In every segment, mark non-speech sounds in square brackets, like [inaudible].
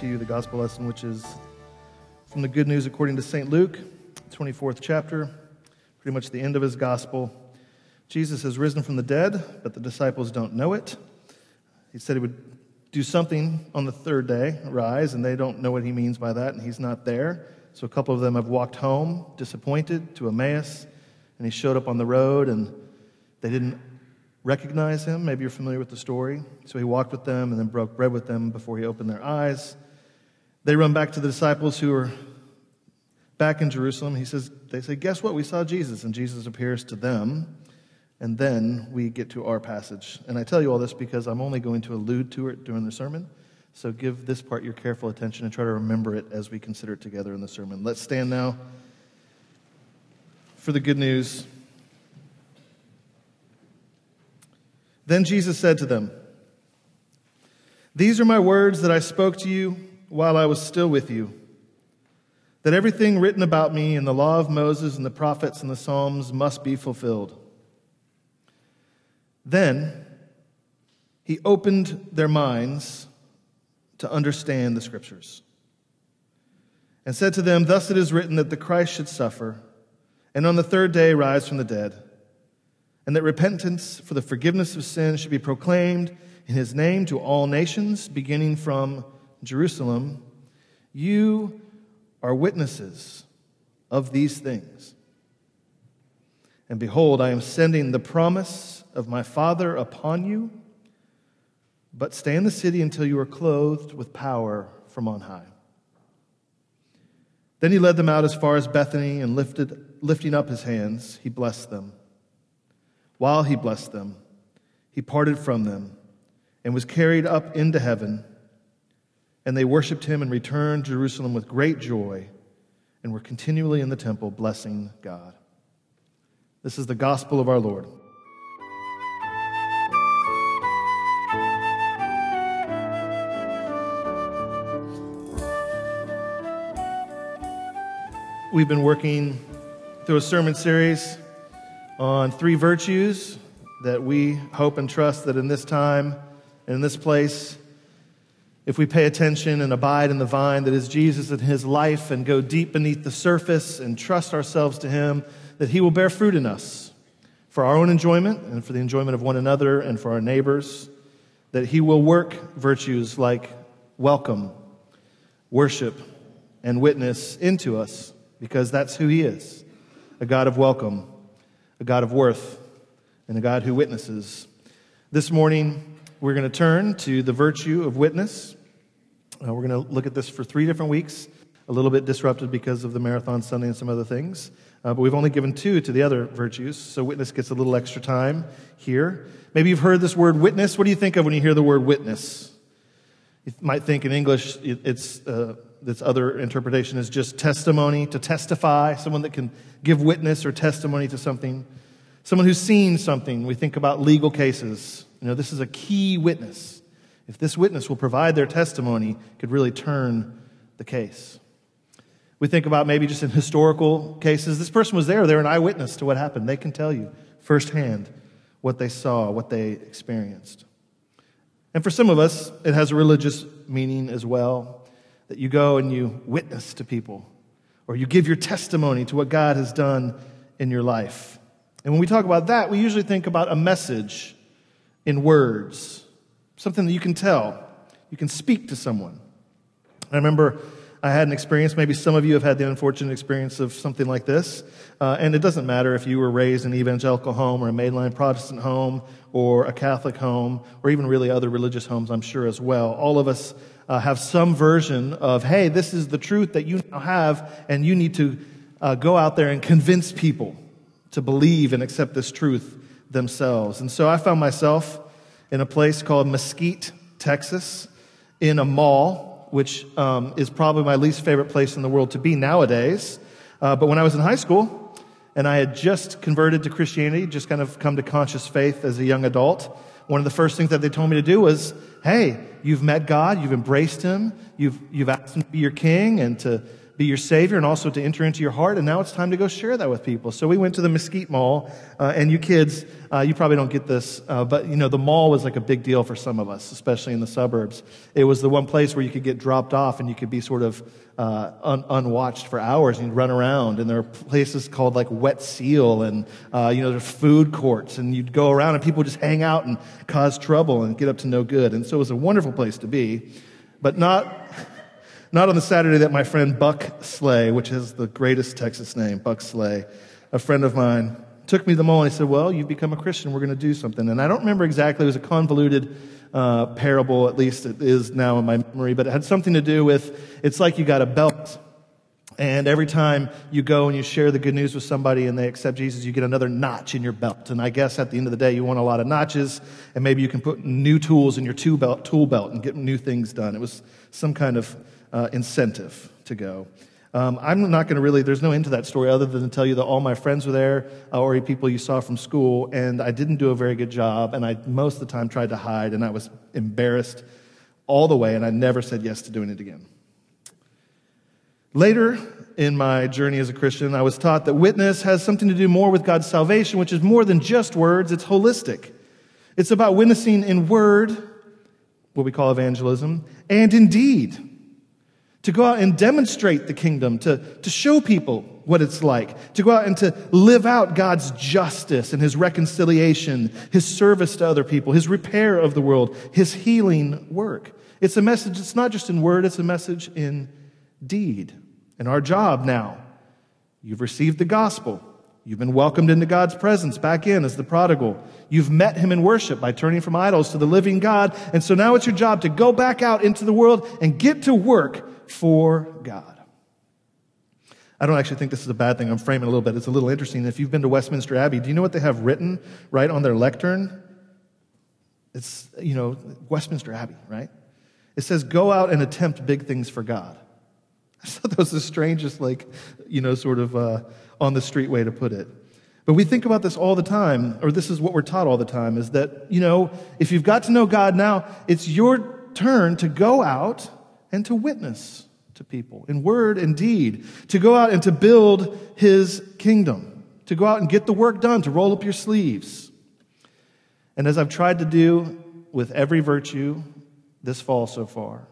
to you the gospel lesson, which is from the Good News according to St. Luke, 24th chapter, pretty much the end of his gospel. Jesus has risen from the dead, but the disciples don't know it. He said he would do something on the third day, rise, and they don't know what he means by that, and he's not there. So a couple of them have walked home, disappointed, to Emmaus, and he showed up on the road, and they didn't recognize him. Maybe you're familiar with the story. So he walked with them and then broke bread with them before he opened their eyes. They run back to the disciples who are back in Jerusalem. He says, They say, Guess what? We saw Jesus. And Jesus appears to them. And then we get to our passage. And I tell you all this because I'm only going to allude to it during the sermon. So give this part your careful attention and try to remember it as we consider it together in the sermon. Let's stand now for the good news. Then Jesus said to them, These are my words that I spoke to you while I was still with you, that everything written about me in the law of Moses and the prophets and the Psalms must be fulfilled. Then he opened their minds to understand the scriptures and said to them, Thus it is written that the Christ should suffer and on the third day rise from the dead, and that repentance for the forgiveness of sins should be proclaimed in his name to all nations, beginning from Jerusalem. You are witnesses of these things. And behold, I am sending the promise of my Father upon you, but stay in the city until you are clothed with power from on high. Then he led them out as far as Bethany and lifted, lifting up his hands, he blessed them. While he blessed them, he parted from them and was carried up into heaven. And they worshiped him and returned to Jerusalem with great joy and were continually in the temple blessing God. This is the gospel of our Lord. We've been working through a sermon series on three virtues that we hope and trust that in this time and in this place, if we pay attention and abide in the vine that is Jesus and his life and go deep beneath the surface and trust ourselves to him, that he will bear fruit in us for our own enjoyment and for the enjoyment of one another and for our neighbors, that he will work virtues like welcome, worship, and witness into us because that's who He is a God of welcome, a God of worth, and a God who witnesses. This morning, we're going to turn to the virtue of witness. Uh, we're going to look at this for three different weeks, a little bit disrupted because of the Marathon Sunday and some other things. Uh, but we've only given two to the other virtues, so witness gets a little extra time here. Maybe you've heard this word witness. What do you think of when you hear the word witness? You might think in English it's uh, this other interpretation is just testimony, to testify, someone that can give witness or testimony to something. Someone who's seen something. We think about legal cases. You know, this is a key witness. If this witness will provide their testimony, could really turn the case. We think about maybe just in historical cases. This person was there, they're an eyewitness to what happened. They can tell you firsthand what they saw, what they experienced. And for some of us, it has a religious meaning as well that you go and you witness to people or you give your testimony to what God has done in your life. And when we talk about that, we usually think about a message in words, something that you can tell, you can speak to someone. I remember I had an experience, maybe some of you have had the unfortunate experience of something like this. Uh, and it doesn't matter if you were raised in an evangelical home or a mainline Protestant home or a Catholic home or even really other religious homes, I'm sure as well. All of us uh, have some version of, hey, this is the truth that you now have, and you need to uh, go out there and convince people to believe and accept this truth themselves. And so I found myself in a place called Mesquite, Texas, in a mall, which um, is probably my least favorite place in the world to be nowadays. Uh, but when I was in high school, and I had just converted to Christianity, just kind of come to conscious faith as a young adult, one of the first things that they told me to do was, hey, you've met God, you've embraced Him, you've, you've asked Him to be your king and to be your Savior and also to enter into your heart. And now it's time to go share that with people. So we went to the Mesquite Mall, uh, and you kids, uh, you probably don't get this, uh, but you know, the mall was like a big deal for some of us, especially in the suburbs. It was the one place where you could get dropped off and you could be sort of uh, un- unwatched for hours and you'd run around. And there are places called like Wet Seal and, uh, you know, there's food courts and you'd go around and people would just hang out and cause trouble and get up to no good. And so it was a wonderful place to be, but not not on the Saturday that my friend Buck Slay, which is the greatest Texas name, Buck Slay, a friend of mine, took me to the mall and he said, Well, you've become a Christian. We're going to do something. And I don't remember exactly. It was a convoluted uh, parable, at least it is now in my memory, but it had something to do with it's like you got a belt. And every time you go and you share the good news with somebody and they accept Jesus, you get another notch in your belt. And I guess at the end of the day, you want a lot of notches, and maybe you can put new tools in your tool belt, tool belt and get new things done. It was some kind of uh, incentive to go. Um, I'm not going to really, there's no end to that story other than to tell you that all my friends were there, uh, or people you saw from school, and I didn't do a very good job, and I most of the time tried to hide, and I was embarrassed all the way, and I never said yes to doing it again. Later in my journey as a Christian, I was taught that witness has something to do more with God's salvation, which is more than just words, it's holistic. It's about witnessing in word, what we call evangelism, and in deed to go out and demonstrate the kingdom, to, to show people what it's like, to go out and to live out God's justice and his reconciliation, his service to other people, his repair of the world, his healing work. It's a message, it's not just in word, it's a message in deed. And our job now, you've received the gospel. You've been welcomed into God's presence back in as the prodigal. You've met him in worship by turning from idols to the living God. And so now it's your job to go back out into the world and get to work for God. I don't actually think this is a bad thing. I'm framing a little bit. It's a little interesting. If you've been to Westminster Abbey, do you know what they have written right on their lectern? It's, you know, Westminster Abbey, right? It says, go out and attempt big things for God. [laughs] I thought that was the strangest, like, you know, sort of uh, on the street way to put it. But we think about this all the time, or this is what we're taught all the time, is that, you know, if you've got to know God now, it's your turn to go out and to witness to people in word and deed, to go out and to build his kingdom, to go out and get the work done, to roll up your sleeves. And as I've tried to do with every virtue this fall so far,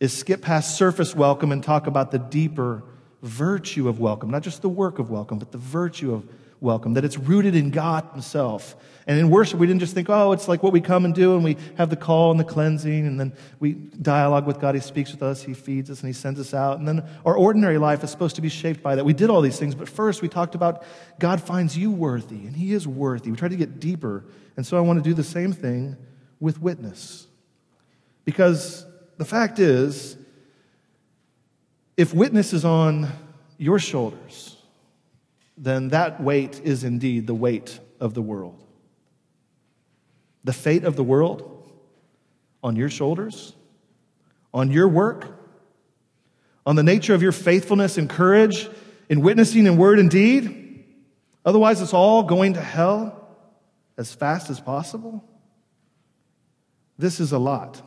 is skip past surface welcome and talk about the deeper virtue of welcome, not just the work of welcome, but the virtue of welcome, that it's rooted in God Himself. And in worship, we didn't just think, oh, it's like what we come and do, and we have the call and the cleansing, and then we dialogue with God. He speaks with us, He feeds us, and He sends us out. And then our ordinary life is supposed to be shaped by that. We did all these things, but first we talked about God finds you worthy, and He is worthy. We tried to get deeper. And so I want to do the same thing with witness. Because the fact is, if witness is on your shoulders, then that weight is indeed the weight of the world. The fate of the world on your shoulders, on your work, on the nature of your faithfulness and courage in witnessing in word and deed. Otherwise, it's all going to hell as fast as possible. This is a lot,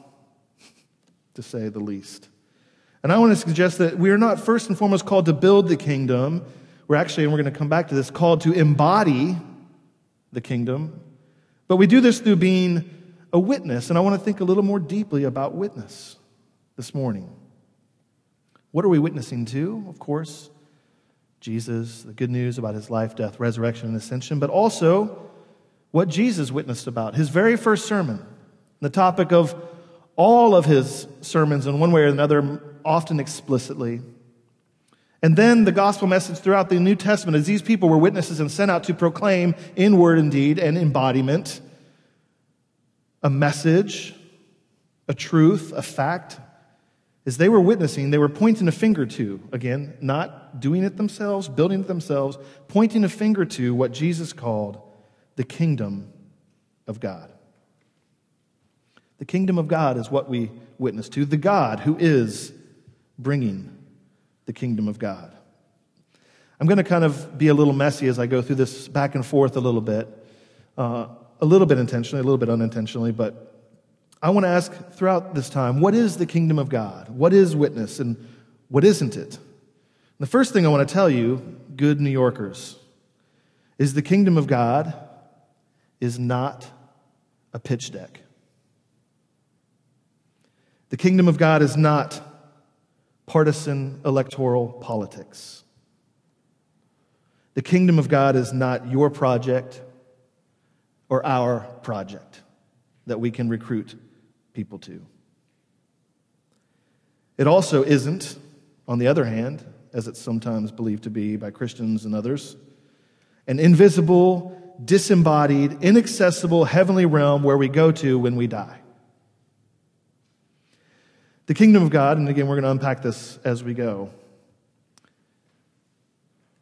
[laughs] to say the least. And I want to suggest that we are not first and foremost called to build the kingdom we're actually, and we're going to come back to this, called to embody the kingdom. But we do this through being a witness. And I want to think a little more deeply about witness this morning. What are we witnessing to? Of course, Jesus, the good news about his life, death, resurrection, and ascension, but also what Jesus witnessed about. His very first sermon, the topic of all of his sermons in one way or another, often explicitly. And then the gospel message throughout the New Testament is these people were witnesses and sent out to proclaim in word and deed and embodiment a message, a truth, a fact. As they were witnessing, they were pointing a finger to, again, not doing it themselves, building it themselves, pointing a finger to what Jesus called the kingdom of God. The kingdom of God is what we witness to, the God who is bringing the kingdom of God. I'm going to kind of be a little messy as I go through this back and forth a little bit, uh, a little bit intentionally, a little bit unintentionally, but I want to ask throughout this time what is the kingdom of God? What is witness and what isn't it? The first thing I want to tell you, good New Yorkers, is the kingdom of God is not a pitch deck. The kingdom of God is not partisan electoral politics. The kingdom of God is not your project or our project that we can recruit people to. It also isn't, on the other hand, as it's sometimes believed to be by Christians and others, an invisible, disembodied, inaccessible heavenly realm where we go to when we die. The kingdom of God, and again, we're going to unpack this as we go,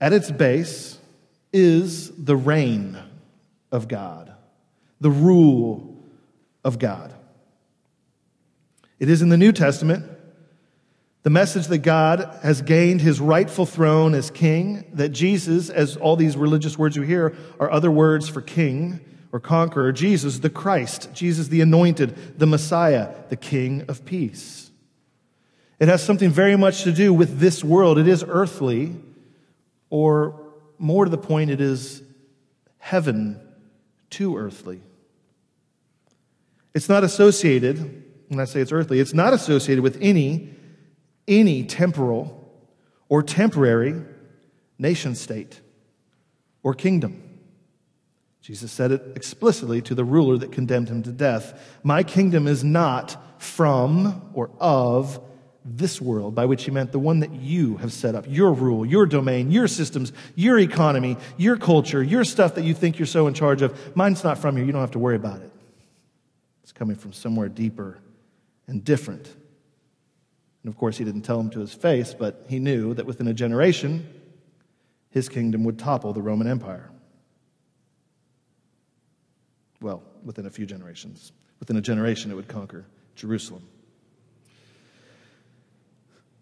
at its base is the reign of God, the rule of God. It is in the New Testament the message that God has gained his rightful throne as king, that Jesus, as all these religious words you hear are other words for king or conqueror, Jesus, the Christ, Jesus, the anointed, the Messiah, the King of peace. It has something very much to do with this world. It is earthly, or more to the point, it is heaven to earthly. It's not associated, when I say it's earthly, it's not associated with any any temporal or temporary nation state or kingdom. Jesus said it explicitly to the ruler that condemned him to death. My kingdom is not from or of this world, by which he meant the one that you have set up, your rule, your domain, your systems, your economy, your culture, your stuff that you think you're so in charge of. Mine's not from here. You don't have to worry about it. It's coming from somewhere deeper and different. And of course, he didn't tell him to his face, but he knew that within a generation, his kingdom would topple the Roman Empire. Well, within a few generations. Within a generation, it would conquer Jerusalem.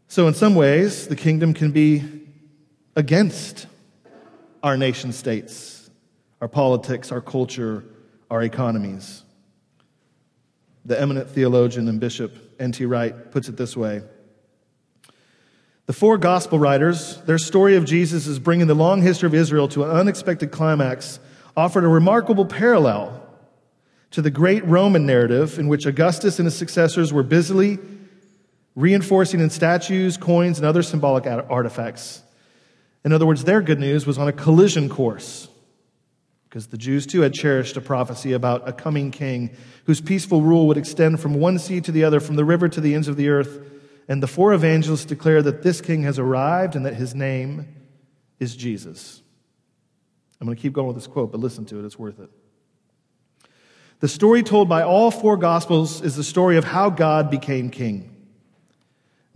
So, in some ways, the kingdom can be against our nation states, our politics, our culture, our economies. The eminent theologian and bishop N.T. Wright puts it this way The four gospel writers, their story of Jesus is bringing the long history of Israel to an unexpected climax, offered a remarkable parallel to the great Roman narrative in which Augustus and his successors were busily reinforcing in statues, coins, and other symbolic artifacts. In other words, their good news was on a collision course because the Jews too had cherished a prophecy about a coming king whose peaceful rule would extend from one sea to the other, from the river to the ends of the earth. And the four evangelists declare that this king has arrived and that his name is Jesus. I'm going to keep going with this quote, but listen to it, it's worth it. The story told by all four gospels is the story of how God became king.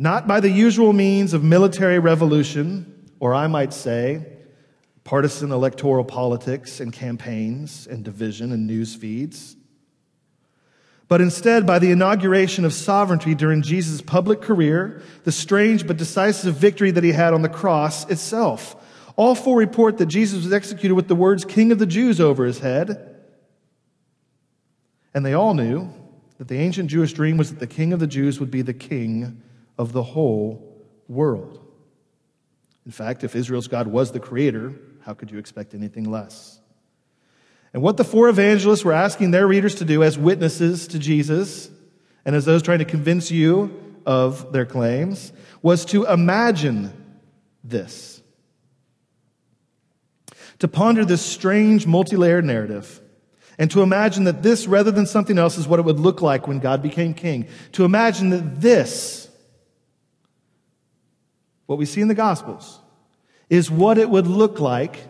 Not by the usual means of military revolution, or I might say, partisan electoral politics and campaigns and division and news feeds, but instead by the inauguration of sovereignty during Jesus' public career, the strange but decisive victory that he had on the cross itself. All four report that Jesus was executed with the words King of the Jews over his head. And they all knew that the ancient Jewish dream was that the King of the Jews would be the King of the whole world. In fact, if Israel's God was the creator, how could you expect anything less? And what the four evangelists were asking their readers to do as witnesses to Jesus and as those trying to convince you of their claims was to imagine this. To ponder this strange multi layered narrative and to imagine that this, rather than something else, is what it would look like when God became king. To imagine that this, what we see in the Gospels, is what it would look like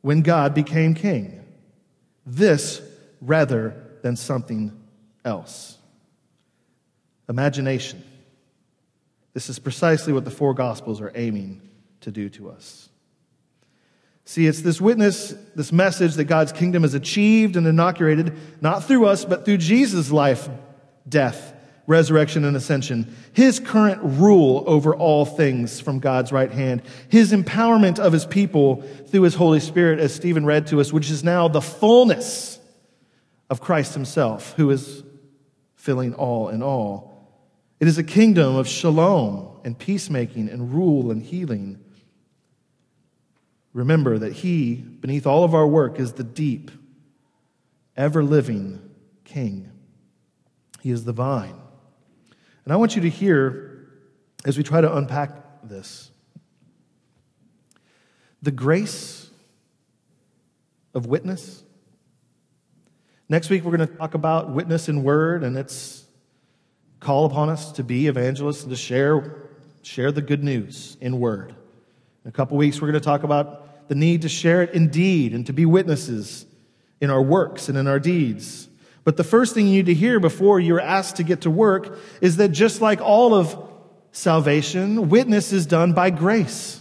when God became king. This rather than something else. Imagination. This is precisely what the four Gospels are aiming to do to us. See, it's this witness, this message that God's kingdom is achieved and inaugurated, not through us, but through Jesus' life, death, resurrection, and ascension, his current rule over all things from God's right hand, his empowerment of his people through his Holy Spirit, as Stephen read to us, which is now the fullness of Christ himself, who is filling all in all. It is a kingdom of shalom and peacemaking and rule and healing. Remember that He, beneath all of our work, is the deep, ever living King. He is the vine. And I want you to hear, as we try to unpack this, the grace of witness. Next week, we're going to talk about witness in word and its call upon us to be evangelists and to share, share the good news in word. In a couple weeks, we're going to talk about the need to share it in deed and to be witnesses in our works and in our deeds. But the first thing you need to hear before you're asked to get to work is that just like all of salvation, witness is done by grace.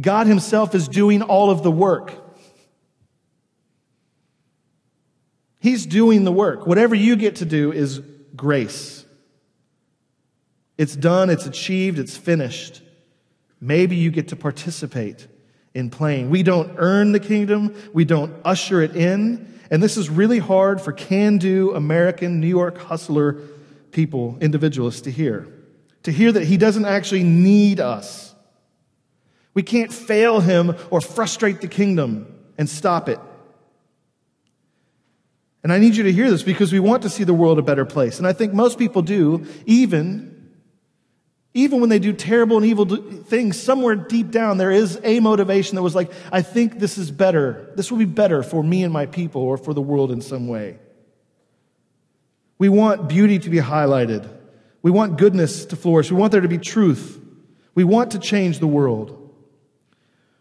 God Himself is doing all of the work. He's doing the work. Whatever you get to do is grace. It's done, it's achieved, it's finished. Maybe you get to participate in playing. We don't earn the kingdom, we don't usher it in. And this is really hard for can do American New York hustler people, individualists, to hear. To hear that he doesn't actually need us. We can't fail him or frustrate the kingdom and stop it. And I need you to hear this because we want to see the world a better place. And I think most people do, even even when they do terrible and evil things, somewhere deep down, there is a motivation that was like, I think this is better. This will be better for me and my people or for the world in some way. We want beauty to be highlighted. We want goodness to flourish. We want there to be truth. We want to change the world.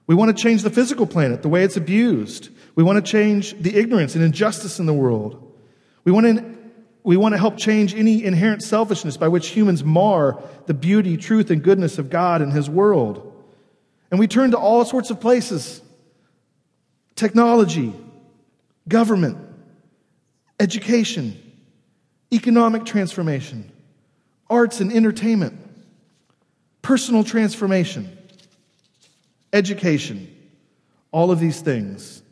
We want to change the physical planet, the way it's abused. We want to change the ignorance and injustice in the world. We want to we want to help change any inherent selfishness by which humans mar the beauty, truth, and goodness of God and His world. And we turn to all sorts of places technology, government, education, economic transformation, arts and entertainment, personal transformation, education, all of these things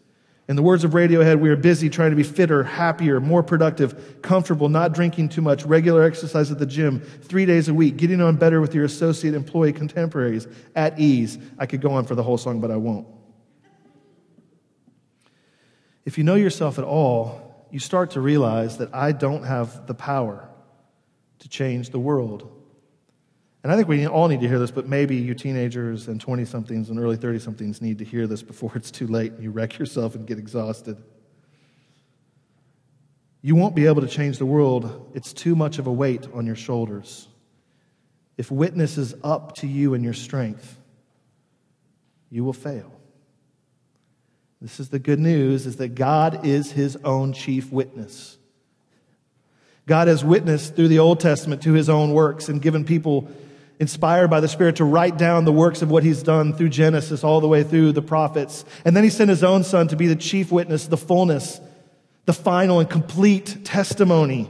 in the words of Radiohead, we are busy trying to be fitter, happier, more productive, comfortable, not drinking too much, regular exercise at the gym, three days a week, getting on better with your associate employee contemporaries, at ease. I could go on for the whole song, but I won't. If you know yourself at all, you start to realize that I don't have the power to change the world. And I think we all need to hear this, but maybe you teenagers and 20 somethings and early 30 somethings need to hear this before it's too late and you wreck yourself and get exhausted. You won't be able to change the world, it's too much of a weight on your shoulders. If witness is up to you and your strength, you will fail. This is the good news is that God is his own chief witness. God has witnessed through the Old Testament to his own works and given people inspired by the Spirit to write down the works of what he's done through Genesis all the way through the prophets. And then he sent his own son to be the chief witness, the fullness, the final and complete testimony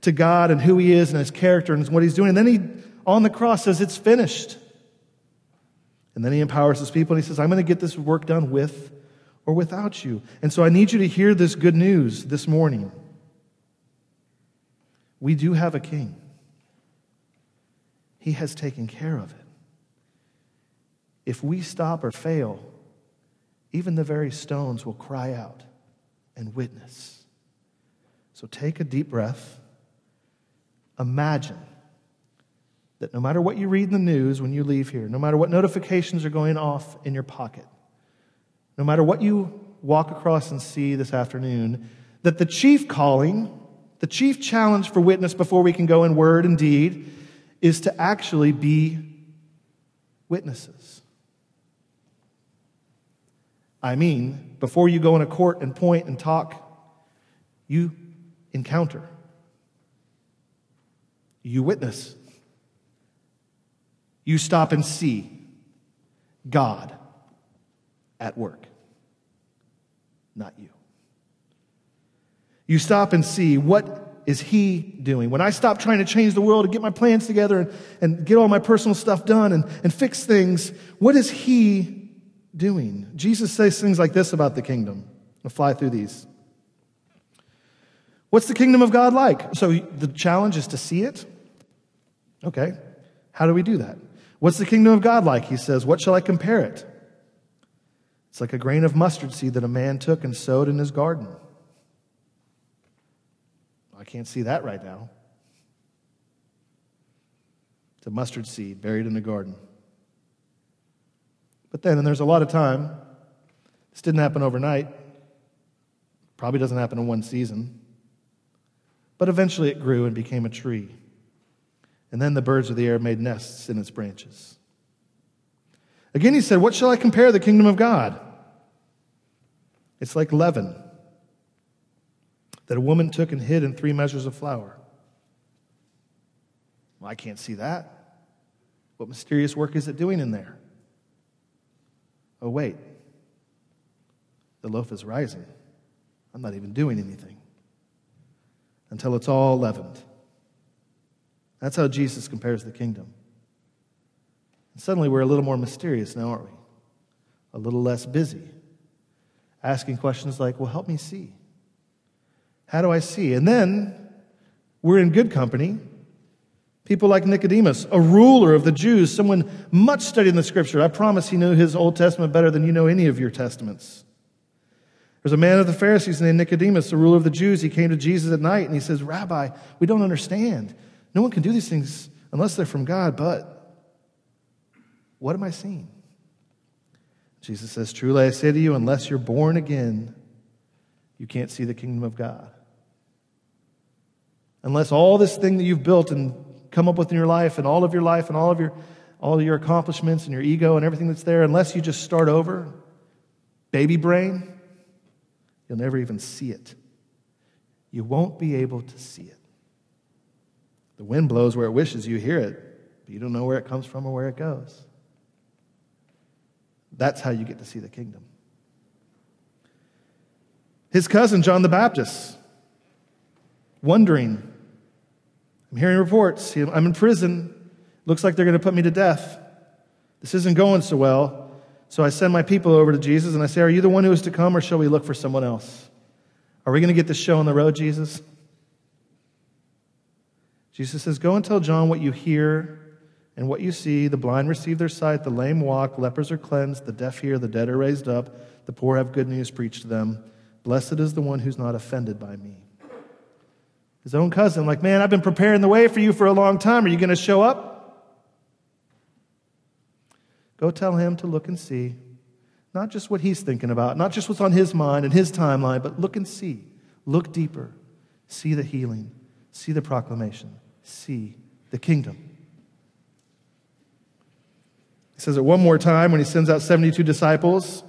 to God and who he is and his character and what he's doing. And then he, on the cross, says, It's finished. And then he empowers his people and he says, I'm going to get this work done with or without you. And so I need you to hear this good news this morning. We do have a king. He has taken care of it. If we stop or fail, even the very stones will cry out and witness. So take a deep breath. Imagine that no matter what you read in the news when you leave here, no matter what notifications are going off in your pocket, no matter what you walk across and see this afternoon, that the chief calling, the chief challenge for witness before we can go in word and deed, is to actually be witnesses. I mean, before you go in a court and point and talk, you encounter, you witness, you stop and see God at work, not you. You stop and see what is he doing? When I stop trying to change the world and get my plans together and, and get all my personal stuff done and, and fix things, what is he doing? Jesus says things like this about the kingdom. I'll fly through these. What's the kingdom of God like? So the challenge is to see it, Okay, how do we do that? What's the kingdom of God like? He says, What shall I compare it? It's like a grain of mustard seed that a man took and sowed in his garden. I can't see that right now. It's a mustard seed buried in a garden. But then, and there's a lot of time, this didn't happen overnight, probably doesn't happen in one season, but eventually it grew and became a tree. And then the birds of the air made nests in its branches. Again, he said, What shall I compare the kingdom of God? It's like leaven that a woman took and hid in three measures of flour. Well, I can't see that. What mysterious work is it doing in there? Oh, wait. The loaf is rising. I'm not even doing anything until it's all leavened. That's how Jesus compares the kingdom. And suddenly we're a little more mysterious now, aren't we? A little less busy. Asking questions like, well, help me see. How do I see? And then we're in good company People like Nicodemus, a ruler of the Jews, someone much studied in the scripture. I promise he knew his Old Testament better than you know any of your testaments. There's a man of the Pharisees named Nicodemus, a ruler of the Jews. He came to Jesus at night and he says, Rabbi, we don't understand. No one can do these things unless they're from God, but what am I seeing? Jesus says, Truly I say to you, unless you're born again, you can't see the kingdom of God. Unless all this thing that you've built and come up with in your life and all of your life and all of your all of your accomplishments and your ego and everything that's there unless you just start over baby brain you'll never even see it. You won't be able to see it. The wind blows where it wishes you hear it but you don't know where it comes from or where it goes. That's how you get to see the kingdom. His cousin john the baptist wondering I'm hearing reports. I'm in prison. Looks like they're going to put me to death. This isn't going so well. So I send my people over to Jesus and I say, Are you the one who is to come, or shall we look for someone else? Are we going to get this show on the road, Jesus? Jesus says, Go and tell John what you hear and what you see. The blind receive their sight, the lame walk, lepers are cleansed, the deaf hear, the dead are raised up, the poor have good news preached to them. Blessed is the one who's not offended by me. His own cousin, like, man, I've been preparing the way for you for a long time. Are you going to show up? Go tell him to look and see. Not just what he's thinking about, not just what's on his mind and his timeline, but look and see. Look deeper. See the healing. See the proclamation. See the kingdom. He says it one more time when he sends out 72 disciples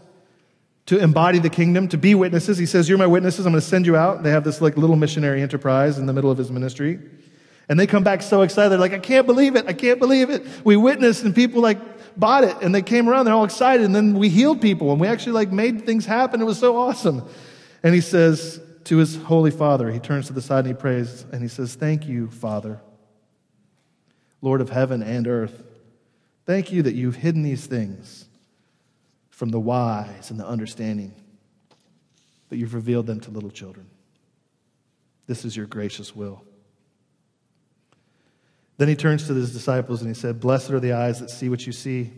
to embody the kingdom, to be witnesses. He says, You're my witnesses. I'm going to send you out. They have this like little missionary enterprise in the middle of his ministry. And they come back so excited. They're like, I can't believe it. I can't believe it. We witnessed and people like bought it and they came around. They're all excited. And then we healed people and we actually like made things happen. It was so awesome. And he says to his holy father, he turns to the side and he prays and he says, Thank you, Father, Lord of heaven and earth. Thank you that you've hidden these things from the wise and the understanding, but you've revealed them to little children. This is your gracious will. Then he turns to his disciples and he said, Blessed are the eyes that see what you see.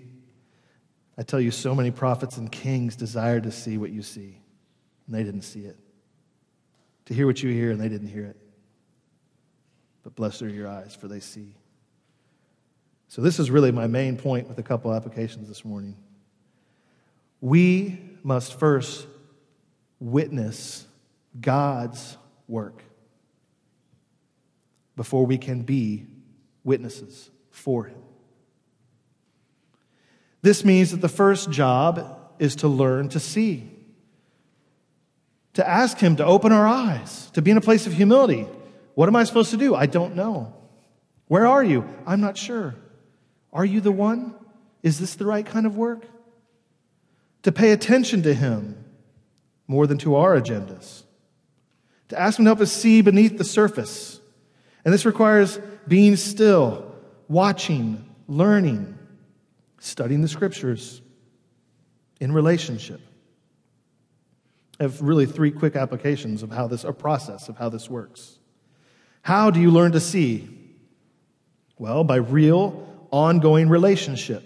I tell you, so many prophets and kings desired to see what you see, and they didn't see it. To hear what you hear, and they didn't hear it. But blessed are your eyes, for they see. So, this is really my main point with a couple applications this morning. We must first witness God's work before we can be witnesses for Him. This means that the first job is to learn to see, to ask Him to open our eyes, to be in a place of humility. What am I supposed to do? I don't know. Where are you? I'm not sure. Are you the one? Is this the right kind of work? To pay attention to Him more than to our agendas, to ask Him to help us see beneath the surface. And this requires being still, watching, learning, studying the scriptures in relationship. I have really three quick applications of how this, a process of how this works. How do you learn to see? Well, by real, ongoing relationship,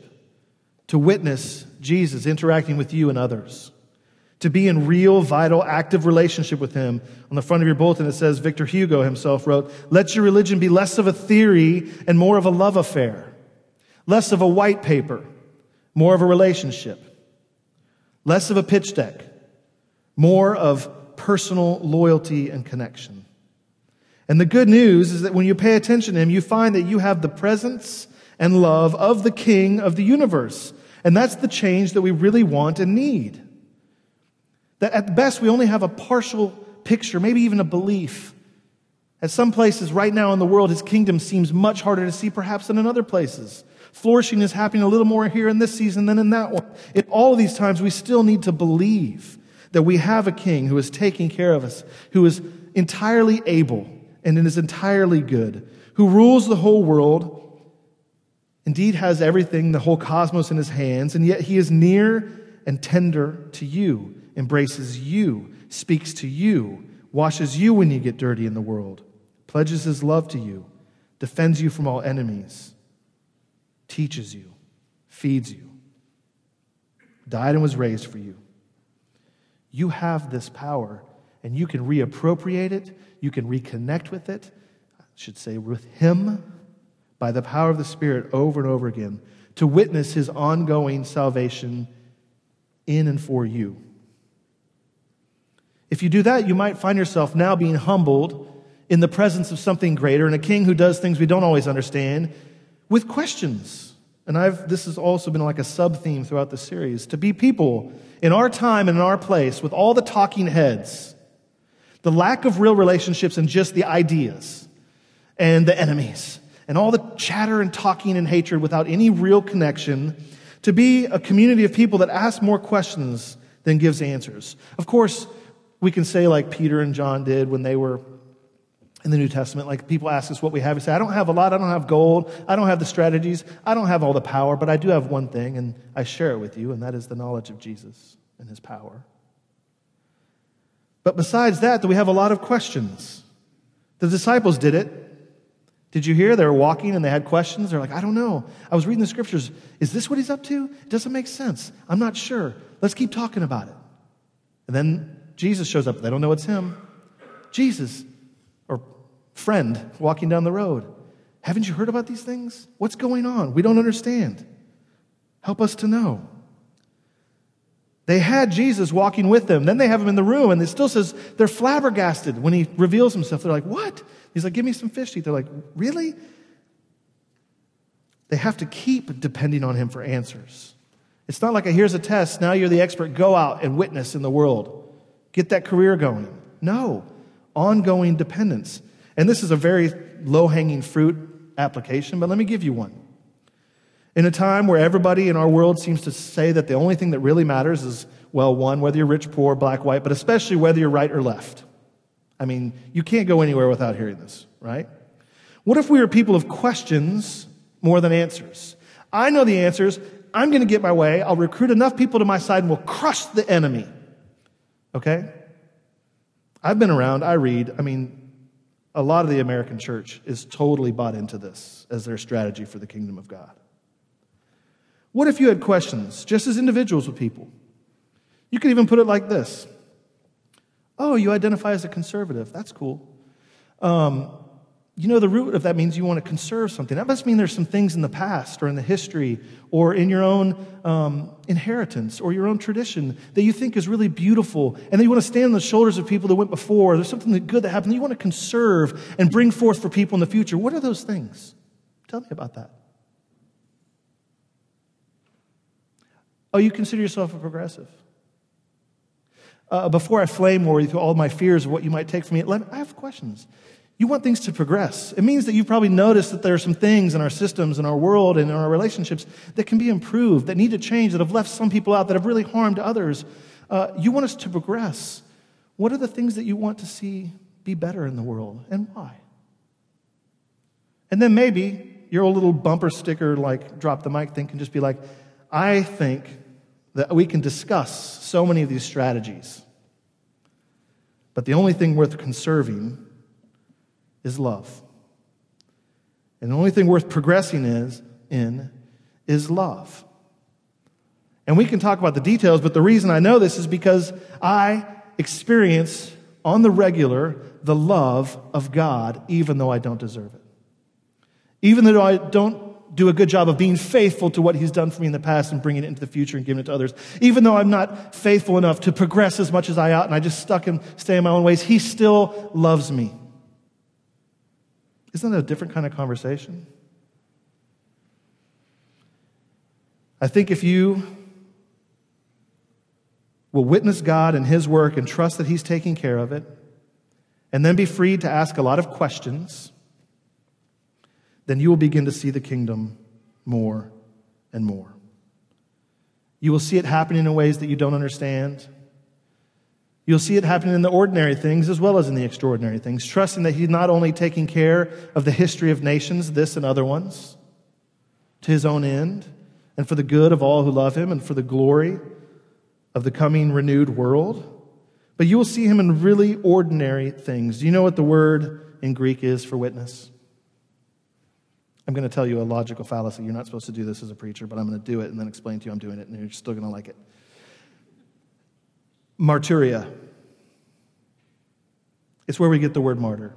to witness Jesus interacting with you and others, to be in real, vital, active relationship with Him. On the front of your bulletin, it says Victor Hugo himself wrote, Let your religion be less of a theory and more of a love affair, less of a white paper, more of a relationship, less of a pitch deck, more of personal loyalty and connection. And the good news is that when you pay attention to him, you find that you have the presence and love of the King of the universe. And that's the change that we really want and need. That at best, we only have a partial picture, maybe even a belief. At some places right now in the world, his kingdom seems much harder to see perhaps than in other places. Flourishing is happening a little more here in this season than in that one. In all of these times, we still need to believe that we have a king who is taking care of us, who is entirely able and is entirely good, who rules the whole world, indeed has everything, the whole cosmos in his hands, and yet he is near and tender to you, embraces you, speaks to you, washes you when you get dirty in the world, pledges his love to you, defends you from all enemies, teaches you, feeds you, died and was raised for you. You have this power, and you can reappropriate it you can reconnect with it, I should say, with Him by the power of the Spirit over and over again to witness His ongoing salvation in and for you. If you do that, you might find yourself now being humbled in the presence of something greater and a king who does things we don't always understand with questions. And I've, this has also been like a sub theme throughout the series to be people in our time and in our place with all the talking heads the lack of real relationships and just the ideas and the enemies and all the chatter and talking and hatred without any real connection to be a community of people that ask more questions than gives answers. Of course, we can say like Peter and John did when they were in the New Testament, like people ask us what we have. We say, I don't have a lot. I don't have gold. I don't have the strategies. I don't have all the power, but I do have one thing, and I share it with you, and that is the knowledge of Jesus and his power. But besides that, we have a lot of questions. The disciples did it. Did you hear? They were walking and they had questions. They're like, I don't know. I was reading the scriptures. Is this what he's up to? It doesn't make sense. I'm not sure. Let's keep talking about it. And then Jesus shows up. They don't know it's him. Jesus, or friend, walking down the road. Haven't you heard about these things? What's going on? We don't understand. Help us to know. They had Jesus walking with them. Then they have him in the room, and it still says they're flabbergasted when he reveals himself. They're like, What? He's like, Give me some fish to eat. They're like, Really? They have to keep depending on him for answers. It's not like a here's a test, now you're the expert, go out and witness in the world. Get that career going. No, ongoing dependence. And this is a very low hanging fruit application, but let me give you one. In a time where everybody in our world seems to say that the only thing that really matters is, well, one, whether you're rich, poor, black, white, but especially whether you're right or left. I mean, you can't go anywhere without hearing this, right? What if we were people of questions more than answers? I know the answers. I'm going to get my way. I'll recruit enough people to my side and we'll crush the enemy. Okay? I've been around, I read. I mean, a lot of the American church is totally bought into this as their strategy for the kingdom of God. What if you had questions, just as individuals with people? You could even put it like this Oh, you identify as a conservative. That's cool. Um, you know, the root of that means you want to conserve something. That must mean there's some things in the past or in the history or in your own um, inheritance or your own tradition that you think is really beautiful and that you want to stand on the shoulders of people that went before. There's something good that happened that you want to conserve and bring forth for people in the future. What are those things? Tell me about that. Oh, you consider yourself a progressive. Uh, before I flame war you through all my fears of what you might take from me, I have questions. You want things to progress. It means that you've probably noticed that there are some things in our systems, in our world, and in our relationships that can be improved, that need to change, that have left some people out, that have really harmed others. Uh, you want us to progress. What are the things that you want to see be better in the world, and why? And then maybe your old little bumper sticker, like drop the mic thing, can just be like, I think that we can discuss so many of these strategies, but the only thing worth conserving is love. And the only thing worth progressing is in is love. And we can talk about the details, but the reason I know this is because I experience on the regular the love of God, even though I don't deserve it. Even though I don't do a good job of being faithful to what He's done for me in the past and bringing it into the future and giving it to others. Even though I'm not faithful enough to progress as much as I ought and I just stuck and stay in my own ways, He still loves me. Isn't that a different kind of conversation? I think if you will witness God and His work and trust that He's taking care of it, and then be free to ask a lot of questions, then you will begin to see the kingdom more and more. You will see it happening in ways that you don't understand. You'll see it happening in the ordinary things as well as in the extraordinary things, trusting that He's not only taking care of the history of nations, this and other ones, to His own end, and for the good of all who love Him, and for the glory of the coming renewed world, but you will see Him in really ordinary things. Do you know what the word in Greek is for witness? I'm going to tell you a logical fallacy. You're not supposed to do this as a preacher, but I'm going to do it and then explain to you I'm doing it, and you're still going to like it. Martyria. It's where we get the word martyr.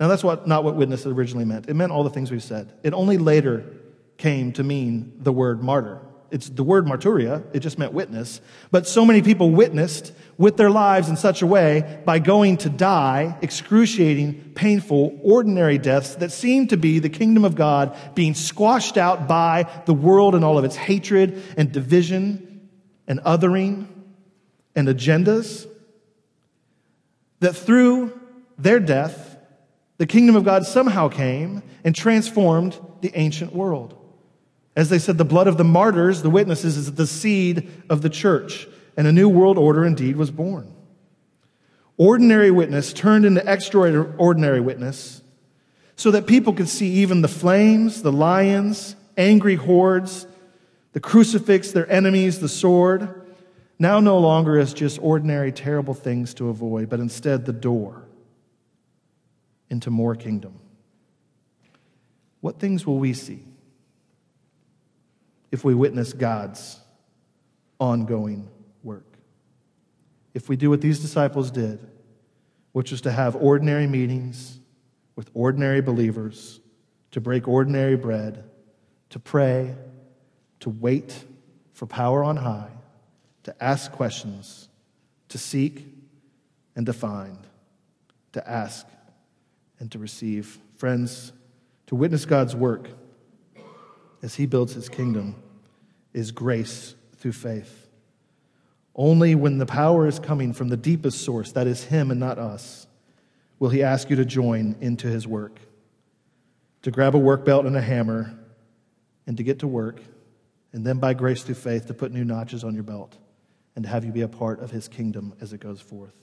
Now, that's what, not what witness originally meant. It meant all the things we've said. It only later came to mean the word martyr. It's the word martyria, it just meant witness. But so many people witnessed with their lives in such a way by going to die excruciating, painful, ordinary deaths that seemed to be the kingdom of God being squashed out by the world and all of its hatred and division and othering and agendas. That through their death, the kingdom of God somehow came and transformed the ancient world. As they said, the blood of the martyrs, the witnesses, is the seed of the church, and a new world order indeed was born. Ordinary witness turned into extraordinary witness so that people could see even the flames, the lions, angry hordes, the crucifix, their enemies, the sword, now no longer as just ordinary terrible things to avoid, but instead the door into more kingdom. What things will we see? If we witness God's ongoing work. If we do what these disciples did, which was to have ordinary meetings with ordinary believers, to break ordinary bread, to pray, to wait for power on high, to ask questions, to seek and to find, to ask and to receive. Friends, to witness God's work as He builds His kingdom is grace through faith. Only when the power is coming from the deepest source, that is Him and not us, will He ask you to join into His work, to grab a work belt and a hammer, and to get to work, and then by grace through faith to put new notches on your belt and to have you be a part of His kingdom as it goes forth.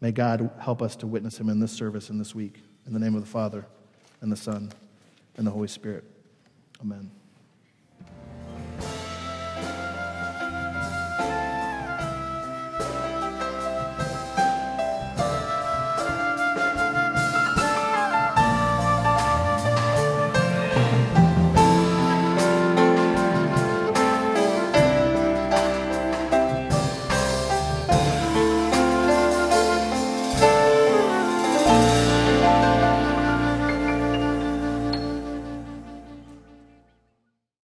May God help us to witness Him in this service in this week. In the name of the Father, and the Son, and the Holy Spirit. Amen.